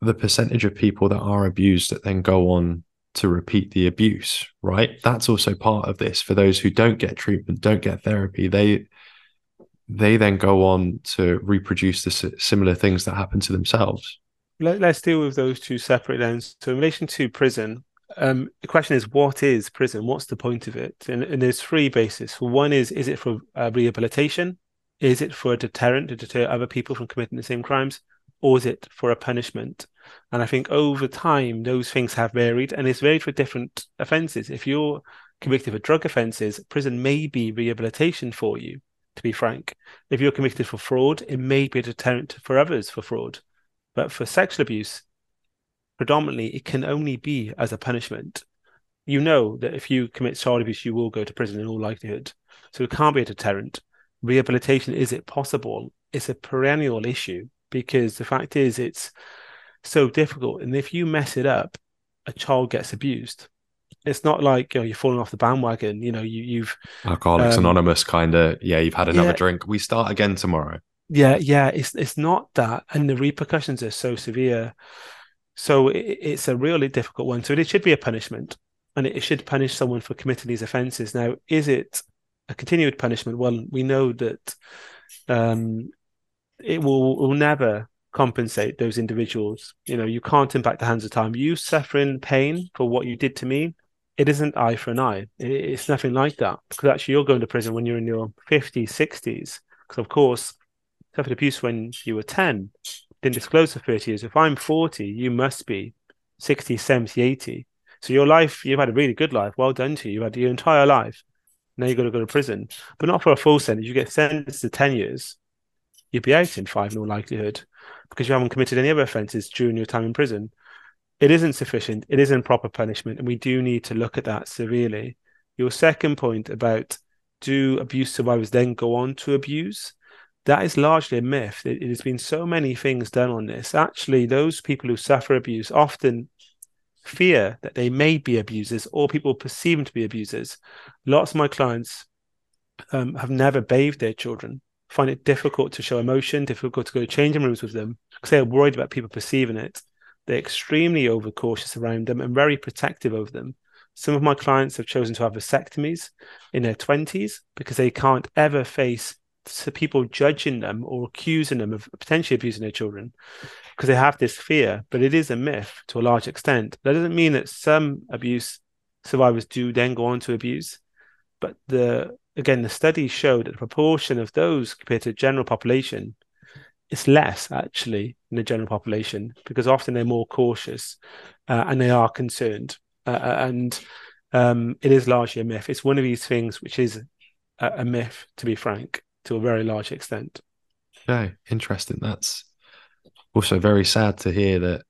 the percentage of people that are abused that then go on to repeat the abuse right that's also part of this for those who don't get treatment don't get therapy they they then go on to reproduce the similar things that happen to themselves Let, us deal with those two separate ends so in relation to prison um, the question is, what is prison? What's the point of it? And, and there's three bases. One is, is it for uh, rehabilitation? Is it for a deterrent to deter other people from committing the same crimes? Or is it for a punishment? And I think over time, those things have varied, and it's varied for different offences. If you're convicted for drug offences, prison may be rehabilitation for you, to be frank. If you're convicted for fraud, it may be a deterrent for others for fraud. But for sexual abuse, predominantly it can only be as a punishment. You know that if you commit child abuse, you will go to prison in all likelihood. So it can't be a deterrent. Rehabilitation, is it possible? It's a perennial issue because the fact is it's so difficult. And if you mess it up, a child gets abused. It's not like you know, you're falling off the bandwagon. You know, you, you've Alcoholics um, Anonymous kind of. Yeah, you've had another yeah, drink. We start again tomorrow. Yeah, yeah. It's it's not that, and the repercussions are so severe. So it, it's a really difficult one. So it should be a punishment, and it should punish someone for committing these offences. Now, is it a continued punishment? Well, we know that um, it will, will never compensate those individuals. You know, you can't impact the hands of time. You suffering pain for what you did to me, it isn't eye for an eye. It's nothing like that. Because actually, you're going to prison when you're in your 50s, 60s. Because, of course, suffered abuse when you were 10 didn't disclose for 30 years. If I'm 40, you must be 60, 70, 80. So your life, you've had a really good life. Well done to you. You've had your entire life. Now you've got to go to prison, but not for a full sentence. You get sentenced to 10 years. You'd be out in five, no likelihood, because you haven't committed any other offences during your time in prison. it isn't sufficient. It isn't proper punishment, and we do need to look at that severely. Your second point about do abuse survivors then go on to abuse? That is largely a myth. It, it has been so many things done on this. Actually, those people who suffer abuse often fear that they may be abusers or people perceive them to be abusers. Lots of my clients um, have never bathed their children, find it difficult to show emotion, difficult to go to changing rooms with them because they're worried about people perceiving it. They're extremely overcautious around them and very protective of them. Some of my clients have chosen to have vasectomies in their 20s because they can't ever face people judging them or accusing them of potentially abusing their children because they have this fear. But it is a myth to a large extent. That doesn't mean that some abuse survivors do then go on to abuse. But the again, the studies show that the proportion of those compared to the general population is less actually in the general population because often they're more cautious uh, and they are concerned. Uh, uh, and um, it is largely a myth. It's one of these things which is a, a, myth, to be frank, to a very large extent. Okay, interesting. That's also very sad to hear that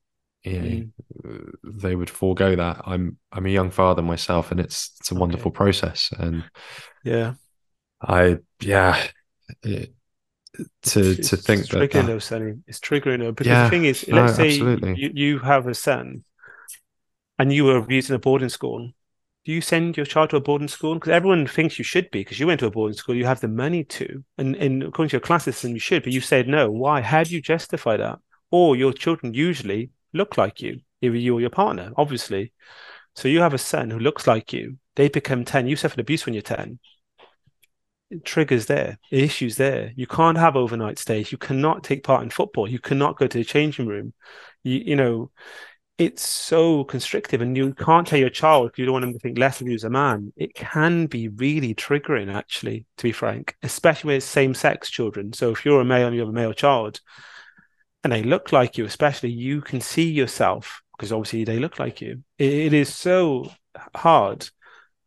you know, mm. they would forego that. I'm I'm a young father myself, and it's it's a wonderful process. And yeah, I yeah. It, to it's, to think it's that, triggering that Sonny. It's triggering her because yeah, the thing is, no, let's say absolutely. you, you have a son and you were abused in a boarding school. Do you send your child to a boarding school? Because everyone thinks you should be, because you went to a boarding school, you have the money to, and, and according to your class system, you should, but you said no. Why? How do you justify that? Or your children usually look like you, either you or your partner, obviously. So you have a son who looks like you. They become 10. You suffered abuse when you're 10 triggers there, issues there. You can't have overnight stays. You cannot take part in football. You cannot go to the changing room. You, you know, it's so constrictive, and you can't tell your child you don't want them to think less of you as a man. It can be really triggering, actually, to be frank, especially with same-sex children. So if you're a male and you have a male child, and they look like you, especially, you can see yourself because obviously they look like you. it, it is so hard.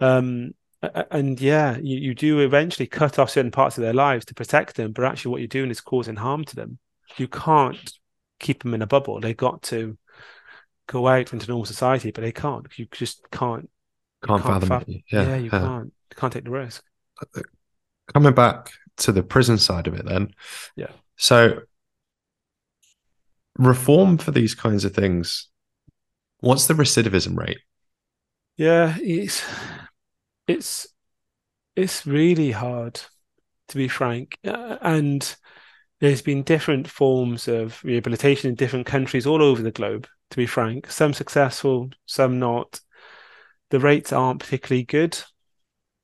Um, and yeah, you, you do eventually cut off certain parts of their lives to protect them, but actually, what you're doing is causing harm to them. You can't keep them in a bubble. They got to go out into normal society, but they can't. You just can't. Can't, can't fathom, it. Yeah, yeah you can't. You can't take the risk. Uh, coming back to the prison side of it, then. Yeah. So, reform for these kinds of things. What's the recidivism rate? Yeah, it's it's it's really hard to be frank uh, and there's been different forms of rehabilitation in different countries all over the globe to be frank some successful some not the rates aren't particularly good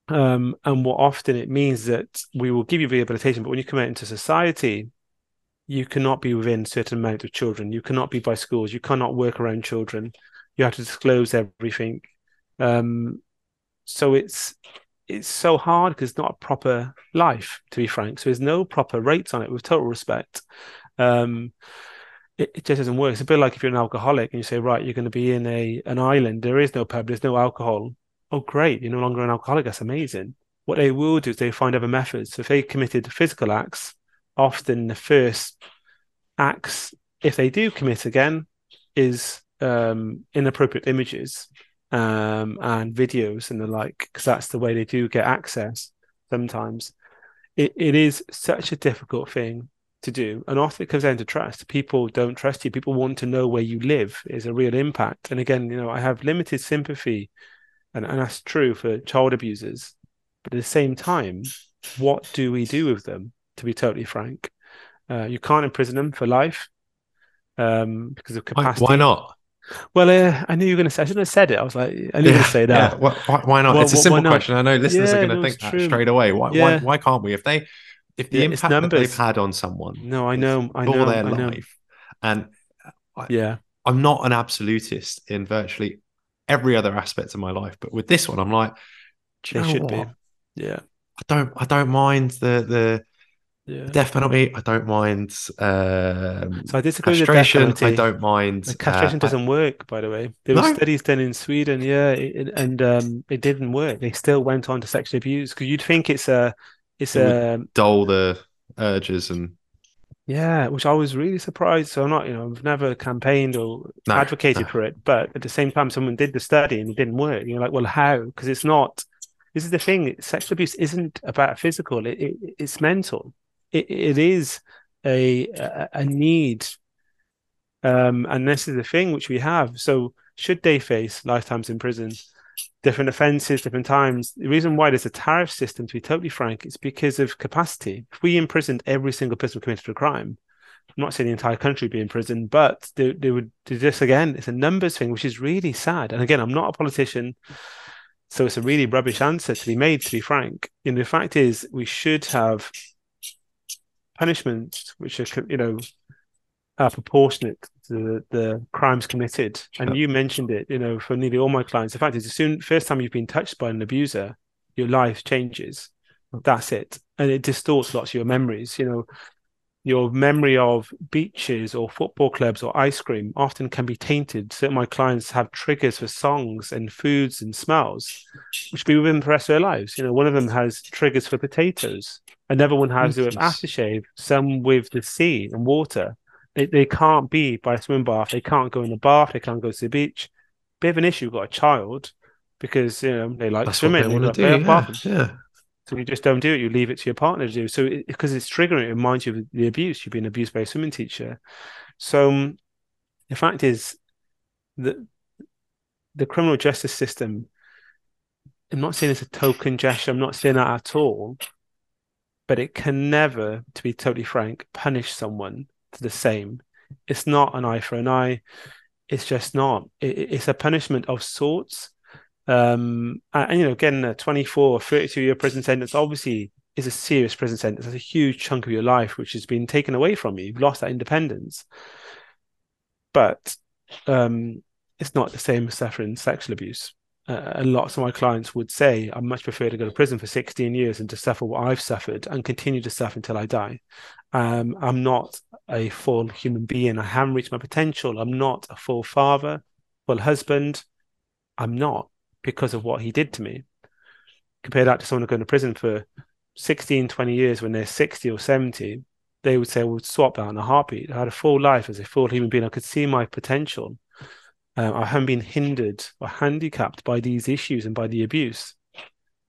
um, and what often it means that we will give you rehabilitation but when you come out into society you cannot be within certain amount of children you cannot be by schools you cannot work around children you have to disclose everything um, so it's it's so hard because it's not a proper life, to be frank. So there's no proper rates on it with total respect. Um, it, it, just doesn't work. It's a bit like if you're an alcoholic and you say, right, you're going to be in a an island, there is no pub, there's no alcohol. Oh, great, you're no longer an alcoholic. That's amazing. What they will do is they find other methods. So if they committed physical acts, often the first acts, if they do commit again, is um, inappropriate images um, and videos and the like, because that's the way they do get access sometimes. It, it is such a difficult thing to do. And often it comes down to trust. People don't trust you. People want to know where you live is a real impact. And again, you know, I have limited sympathy, and, and that's true for child abusers. But at the same time, what do we do with them, to be totally frank? Uh, you can't imprison them for life um, because of capacity. Why, why not? Well, uh, I knew you were going to say. I shouldn't have said it. I was like, I knew you were going to say that. Yeah. Why, why not? Well, it's a simple question. I know listeners yeah, are going to think that straight away. Why, yeah. why, why can't we? If they, if the yeah, impact that they've had on someone, no, I know, I know, all their I know. life, and I, yeah, I'm not an absolutist in virtually every other aspect of my life, but with this one, I'm like, they should what? be. Yeah, I don't, I don't mind the the yeah. Death penalty, I don't mind. Um, so I disagree castration, with the I don't mind. The castration uh, doesn't I, work, by the way. There were no? studies done in Sweden, yeah, it, and um, it didn't work. They still went on to sexual abuse because you'd think it's a, it's it a dull the urges and. Yeah, which I was really surprised. So I'm not, you know, I've never campaigned or No, advocated no. for it, but at the same time, someone did the study and it didn't work. You're like, well, how? Because it's not. This is the thing. Sexual abuse isn't about physical. It, it it's mental. It it is a a, need. Um, and this is the thing which we have. So should they face lifetimes in prison? different offences, different times. The reason why there's a tariff system, to be totally frank, is because of capacity. If we imprisoned every single person who committed a crime, I'm not saying the entire country would be in prison, but they, they would do this again. It's a numbers thing, which is really sad. And again, I'm not a politician, so it's a really rubbish answer to be made, to be frank. And the fact is, we should have punishments which are, you know, are proportionate to the, the crimes committed. And you mentioned it, you know, for nearly all my clients. The fact is, as soon first time you've been touched by an abuser, your life changes. Hmm. That's it, and it distorts lots of your memories. You know, your memory of beaches or football clubs or ice cream often can be tainted. So my clients have triggers for songs and foods and smells, which be within the rest of their lives. You know, one of them has triggers for potatoes. Another one has it with aftershave. Some with the sea and water. They they can't be by a swim bath. They can't go in the bath. They can't go to the beach. Bit of an issue. Got a child because you know they like That's what swimming. they They've want to do. bath- Yeah, yeah. So you just don't do it. You leave it to your partner to do. So it, because it's triggering, it reminds you of the abuse. You've been abused by a swimming teacher. So um, the fact is that the criminal justice system. I'm not saying it's a token gesture. I'm not saying that at all. But it can never, to be totally frank, punish someone to the same. It's not an eye for an eye. It's just not. It, it- it's a punishment of sorts. Um, and, you know, getting a 24 or 32 year prison sentence obviously is a serious prison sentence. That's a huge chunk of your life which has been taken away from you. You've lost that independence. But um, it's not the same as suffering sexual abuse. Uh, and lots of my clients would say, I much prefer to go to prison for 16 years and to suffer what I've suffered and continue to suffer until I die. Um, I'm not a full human being. I haven't reached my potential. I'm not a full father, full husband. I'm not because of what he did to me. Compare that to someone going to prison for 16, 20 years when they're 60 or 70, they would say, would swap that in a heartbeat. I had a full life as a full human being. I could see my potential. Um, I haven't been hindered or handicapped by these issues and by the abuse.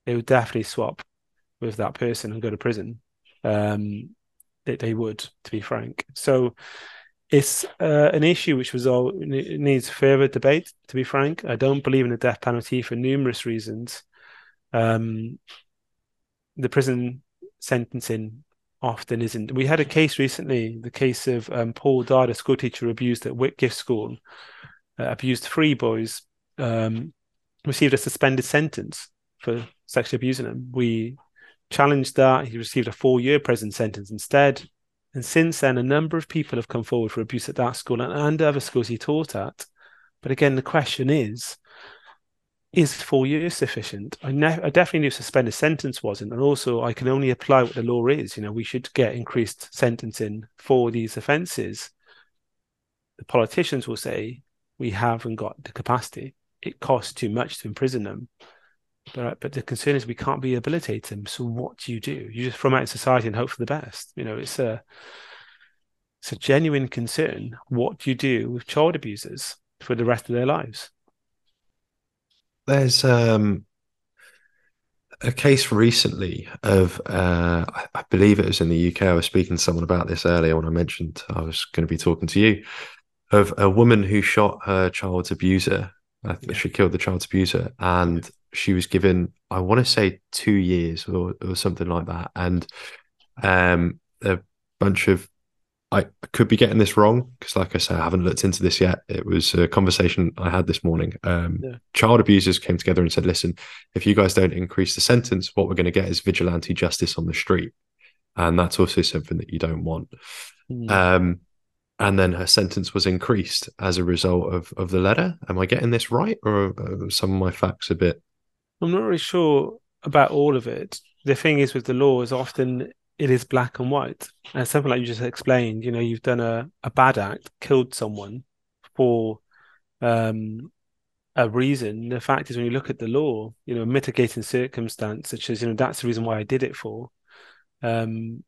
They would definitely swap with that person and go to prison. Um, they, they would, to be frank. So it's uh, an issue which was all needs further debate. To be frank, I don't believe in the death penalty for numerous reasons. Um, the prison sentencing often isn't. We had a case recently, the case of um, Paul Dodd, a school teacher abused at Whitgift School, uh, abused three boys, um, received a suspended sentence for sexually abusing them. We challenged that. He received a four year prison sentence instead. And since then, a number of people have come forward for abuse at that school and, and other schools he taught at. But again, the question is, is four years sufficient? I, ne- I definitely knew suspended sentence wasn't, and also I can only apply what the law is. You know, we should get increased sentencing for these offences. The politicians will say we haven't got the capacity. It costs too much to imprison them. But, but the concern is we can't rehabilitate them. So what do you do? You just throw them out in society and hope for the best. You know, it's a it's a genuine concern. What do you do with child abusers for the rest of their lives? There's um, a case recently of, uh, I, I believe it was in the UK. I was speaking to someone about this earlier when I mentioned I was going to be talking to you, of a woman who shot her child's abuser. I think Yeah. she killed the child's abuser, and she was given, I want to say, two years or, or something like that. And um, a bunch of I could be getting this wrong because, like I said, I haven't looked into this yet. It was a conversation I had this morning. Um, Yeah. Child abusers came together and said, "Listen, if you guys don't increase the sentence, what we're going to get is vigilante justice on the street, and that's also something that you don't want." Hmm. Um, and then her sentence was increased as a result of of the letter. Am I getting this right, or are some of my facts a bit? I'm not really sure about all of it. The thing is with the law is often it is black and white. And something like you just explained, you know, you've done a, a bad act, killed someone for um a reason. The fact is when you look at the law, you know, mitigating circumstance, such as, you know, that's the reason why I did it for. Um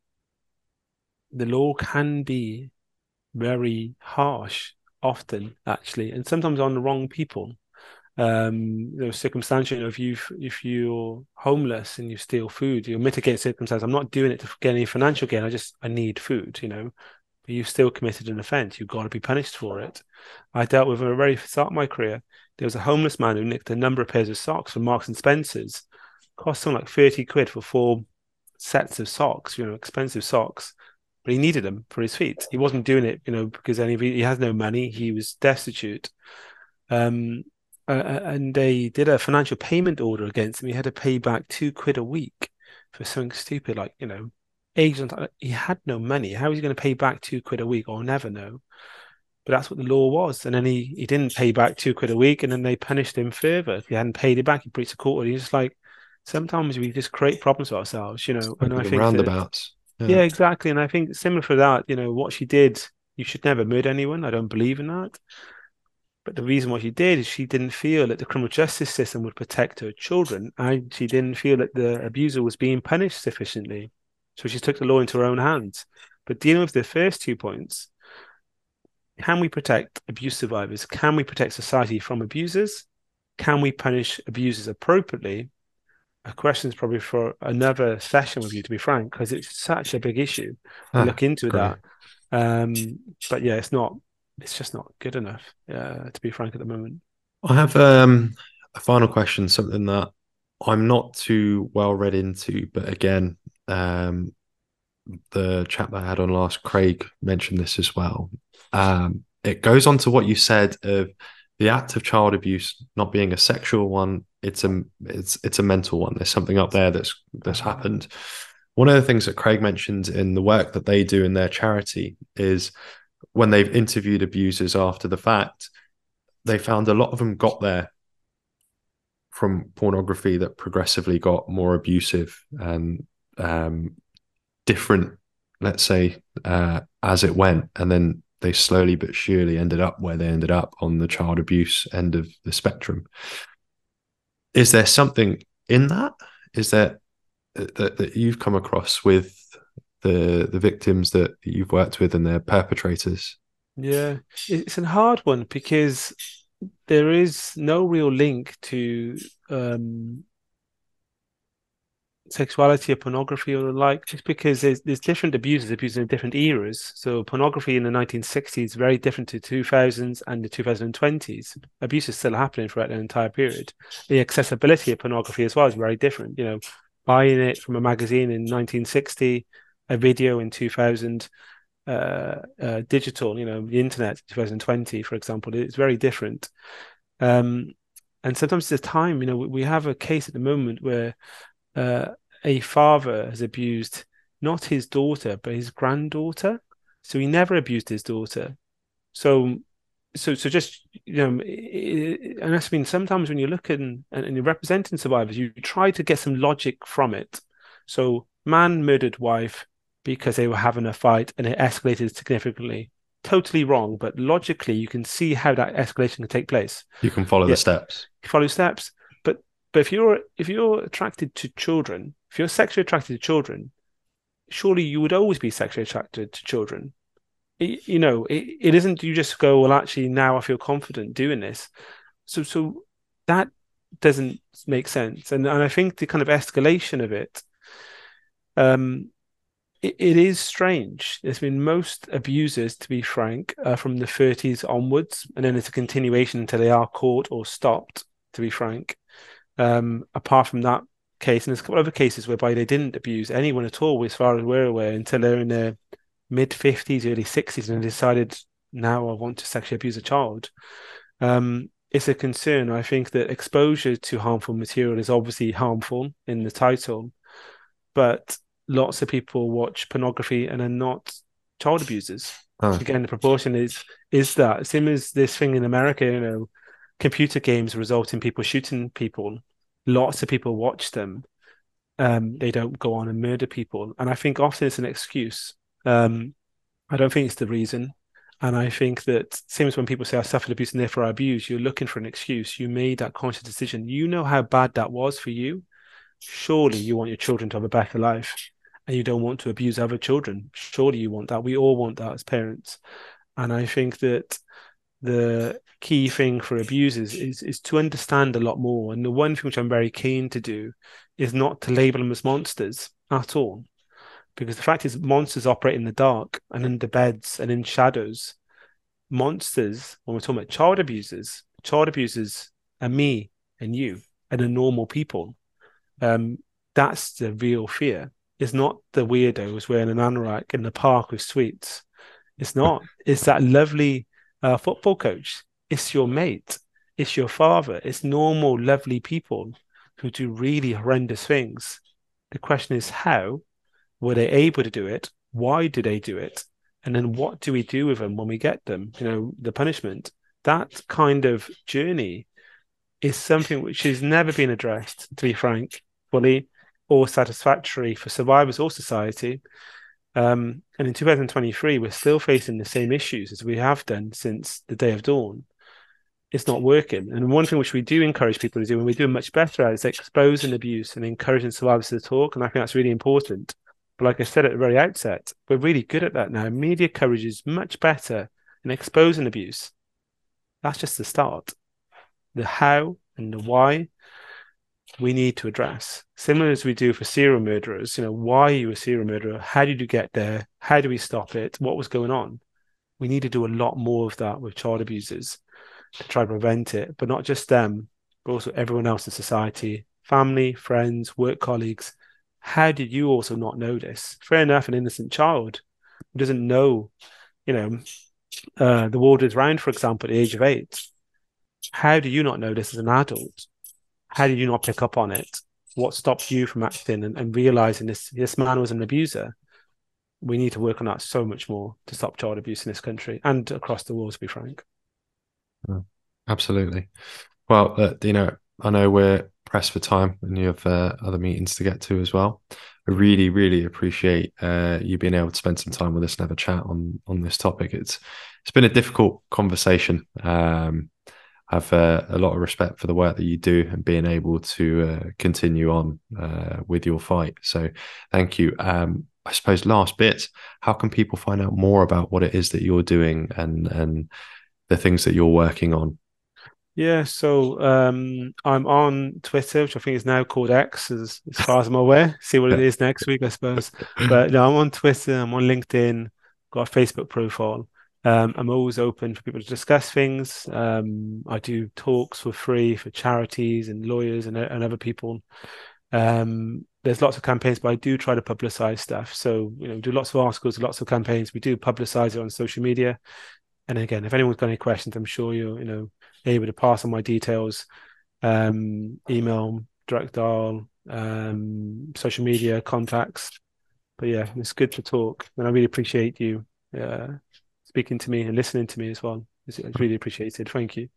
the law can be very harsh often actually and sometimes on the wrong people um you know circumstantial you know, if you if you're homeless and you steal food you mitigate circumstance i'm not doing it to get any financial gain. I just i need food you know. But you still committed an offense you've got to be punished for it. I dealt with a very start of my career. There was a homeless man who nicked a number of pairs of socks from marks and spencers. Cost something like 30 quid for four sets of socks you know expensive socks. But he needed them for his feet. He wasn't doing it you know because any he has no money. He was destitute. Um uh, uh, and they did a financial payment order against him. He had to pay back two quid a week for something stupid like you know, agent. He had no money. How is he going to pay back two quid a week? I'll never know. But that's what the law was. And then he he didn't pay back two quid a week, and then they punished him further. If he hadn't paid it back, he breached the court. He's just like sometimes we just create problems for ourselves, you know. and I think roundabouts. That, yeah. yeah, exactly. And I think similar for that, you know, what she did, you should never murder anyone. I don't believe in that. But the reason why she did is she didn't feel that the criminal justice system would protect her children, and she didn't feel that the abuser was being punished sufficiently. So she took the law into her own hands. But dealing with the first two points, can we protect abuse survivors? Can we protect society from abusers? Can we punish abusers appropriately? A question is probably for another session with you, to be frank, because it's such a big issue. Ah, look into great. that. Um, but yeah, it's not it's just not good enough, uh, to be frank, at the moment. I have um, a final question, something that I'm not too well read into, but again, um, the chat that I had on last, Craig, mentioned this as well. Um, it goes on to what you said of the act of child abuse not being a sexual one; it's a it's it's a mental one. There's something up there that's that's happened. One of the things that Craig mentioned in the work that they do in their charity is when they've interviewed abusers after the fact, they found a lot of them got there from pornography that progressively got more abusive and um, different, let's say, uh, as it went. And then they slowly but surely ended up where they ended up on the child abuse end of the spectrum. Is there something in that? Is there that, that you've come across with the the victims that you've worked with and their perpetrators? Yeah, it's a hard one because there is no real link to um, sexuality or pornography or the like, just because there's, there's different abuses, abuses in different eras. So pornography in the 1960s is very different to 2000s and the 2020s. Abuse is still happening throughout the entire period. The accessibility of pornography as well is very different. You know, buying it from a magazine in 1960 a video in 2000 uh, uh, digital you know the internet 2020 for example it's very different. Um, and sometimes there's time you know we have a case at the moment where uh, a father has abused not his daughter but his granddaughter. So he never abused his daughter. So so so just you know it, and I mean sometimes when you're looking and, and you're representing survivors you try to get some logic from it. So man murdered wife because they were having a fight and it escalated significantly. Totally wrong, but logically you can see how that escalation can take place. You can follow yeah. the steps. You follow steps. But but if you're if you're attracted to children, if you're sexually attracted to children, surely you would always be sexually attracted to children. It, you know, it, it isn't you just go, well, actually now I feel confident doing this. So so that doesn't make sense. And and I think the kind of escalation of it um it, is strange. There's been most abusers, to be frank, uh, from the 30s onwards, and then it's a continuation until they are caught or stopped. To be frank, um, apart from that case, and there's a couple of other cases whereby they didn't abuse anyone at all, as far as we're aware, until they're in their mid 50s, early 60s, and decided now I want to sexually abuse a child. Um, it's a concern. I think that exposure to harmful material is obviously harmful in the title, but lots of people watch pornography and are not child abusers. Oh. Again, the proportion is is that same as this thing in America. You know, computer games result in people shooting people. Lots of people watch them. Um, they don't go on and murder people, and I think often it's an excuse. Um, I don't think it's the reason. And I think that same as when people say I suffered abuse and therefore I abuse, you're looking for an excuse. You made that conscious decision. You know how bad that was for you. Surely you want your children to have a better life and you don't want to abuse other children. Surely you want that. We all want that as parents. And I think that the key thing for abusers is is to understand a lot more. And the one thing which I'm very keen to do is not to label them as monsters at all. Because the fact is monsters operate in the dark and under beds and in shadows. Monsters, when we're talking about child abusers, child abusers are me and you and the normal people. Um, that's the real fear. It's not the weirdo who's wearing an anorak in the park with sweets. It's not. It's that lovely uh, football coach. It's your mate. It's your father. It's normal, lovely people who do really horrendous things. The question is how were they able to do it? Why do they do it? And then what do we do with them when we get them? You know, the punishment. That kind of journey is something which has never been addressed, to be frank, fully or satisfactory for survivors or society. Um, and in 2023, we're still facing the same issues as we have done since the day of dawn. It's not working. And one thing which we do encourage people to do, and we do much better at, is exposing abuse and encouraging survivors to talk. And I think that's really important. But like I said at the very outset, we're really good at that now. Media coverage is much better in exposing abuse. That's just the start. The how and the why we need to address. Similar as we do for serial murderers, you know, why are you a serial murderer? How did you get there? How do we stop it? What was going on? We need to do a lot more of that with child abusers to try to prevent it, but not just them, but also everyone else in society, family, friends, work colleagues. How did you also not know this? Fair enough, an innocent child who doesn't know, you know, uh, the world is round, for example, at the age of eight. How do you not know this as an adult? How did you not pick up on it? What stopped you from acting and, and realizing this this man was an abuser? We need to work on that so much more to stop child abuse in this country and across the world. To be frank, absolutely. Well, uh, you know, I know we're pressed for time and you have uh, other meetings to get to as well. I really, really appreciate uh, you being able to spend some time with us and have a chat on on this topic. It's it's been a difficult conversation. Um, have uh, a lot of respect for the work that you do and being able to uh, continue on uh, with your fight. So, thank you. Um, I suppose last bit, how can people find out more about what it is that you're doing and and the things that you're working on? Yeah, so um, I'm on Twitter, which I think is now called X, as, as far as I'm aware. See what it is next week, I suppose. But no, I'm on Twitter. I'm on LinkedIn. Got a Facebook profile. Um, I'm always open for people to discuss things. Um, I do talks for free for charities and lawyers and, and other people. Um, there's lots of campaigns, but I do try to publicize stuff. So, you know, do lots of articles, lots of campaigns. We do publicize it on social media. And again, if anyone's got any questions, I'm sure you're, you know, able to pass on my details, um, email, direct dial, um, social media contacts. But yeah, it's good to talk, and I really appreciate you uh, speaking to me and listening to me as well. It's, really appreciated. Thank you.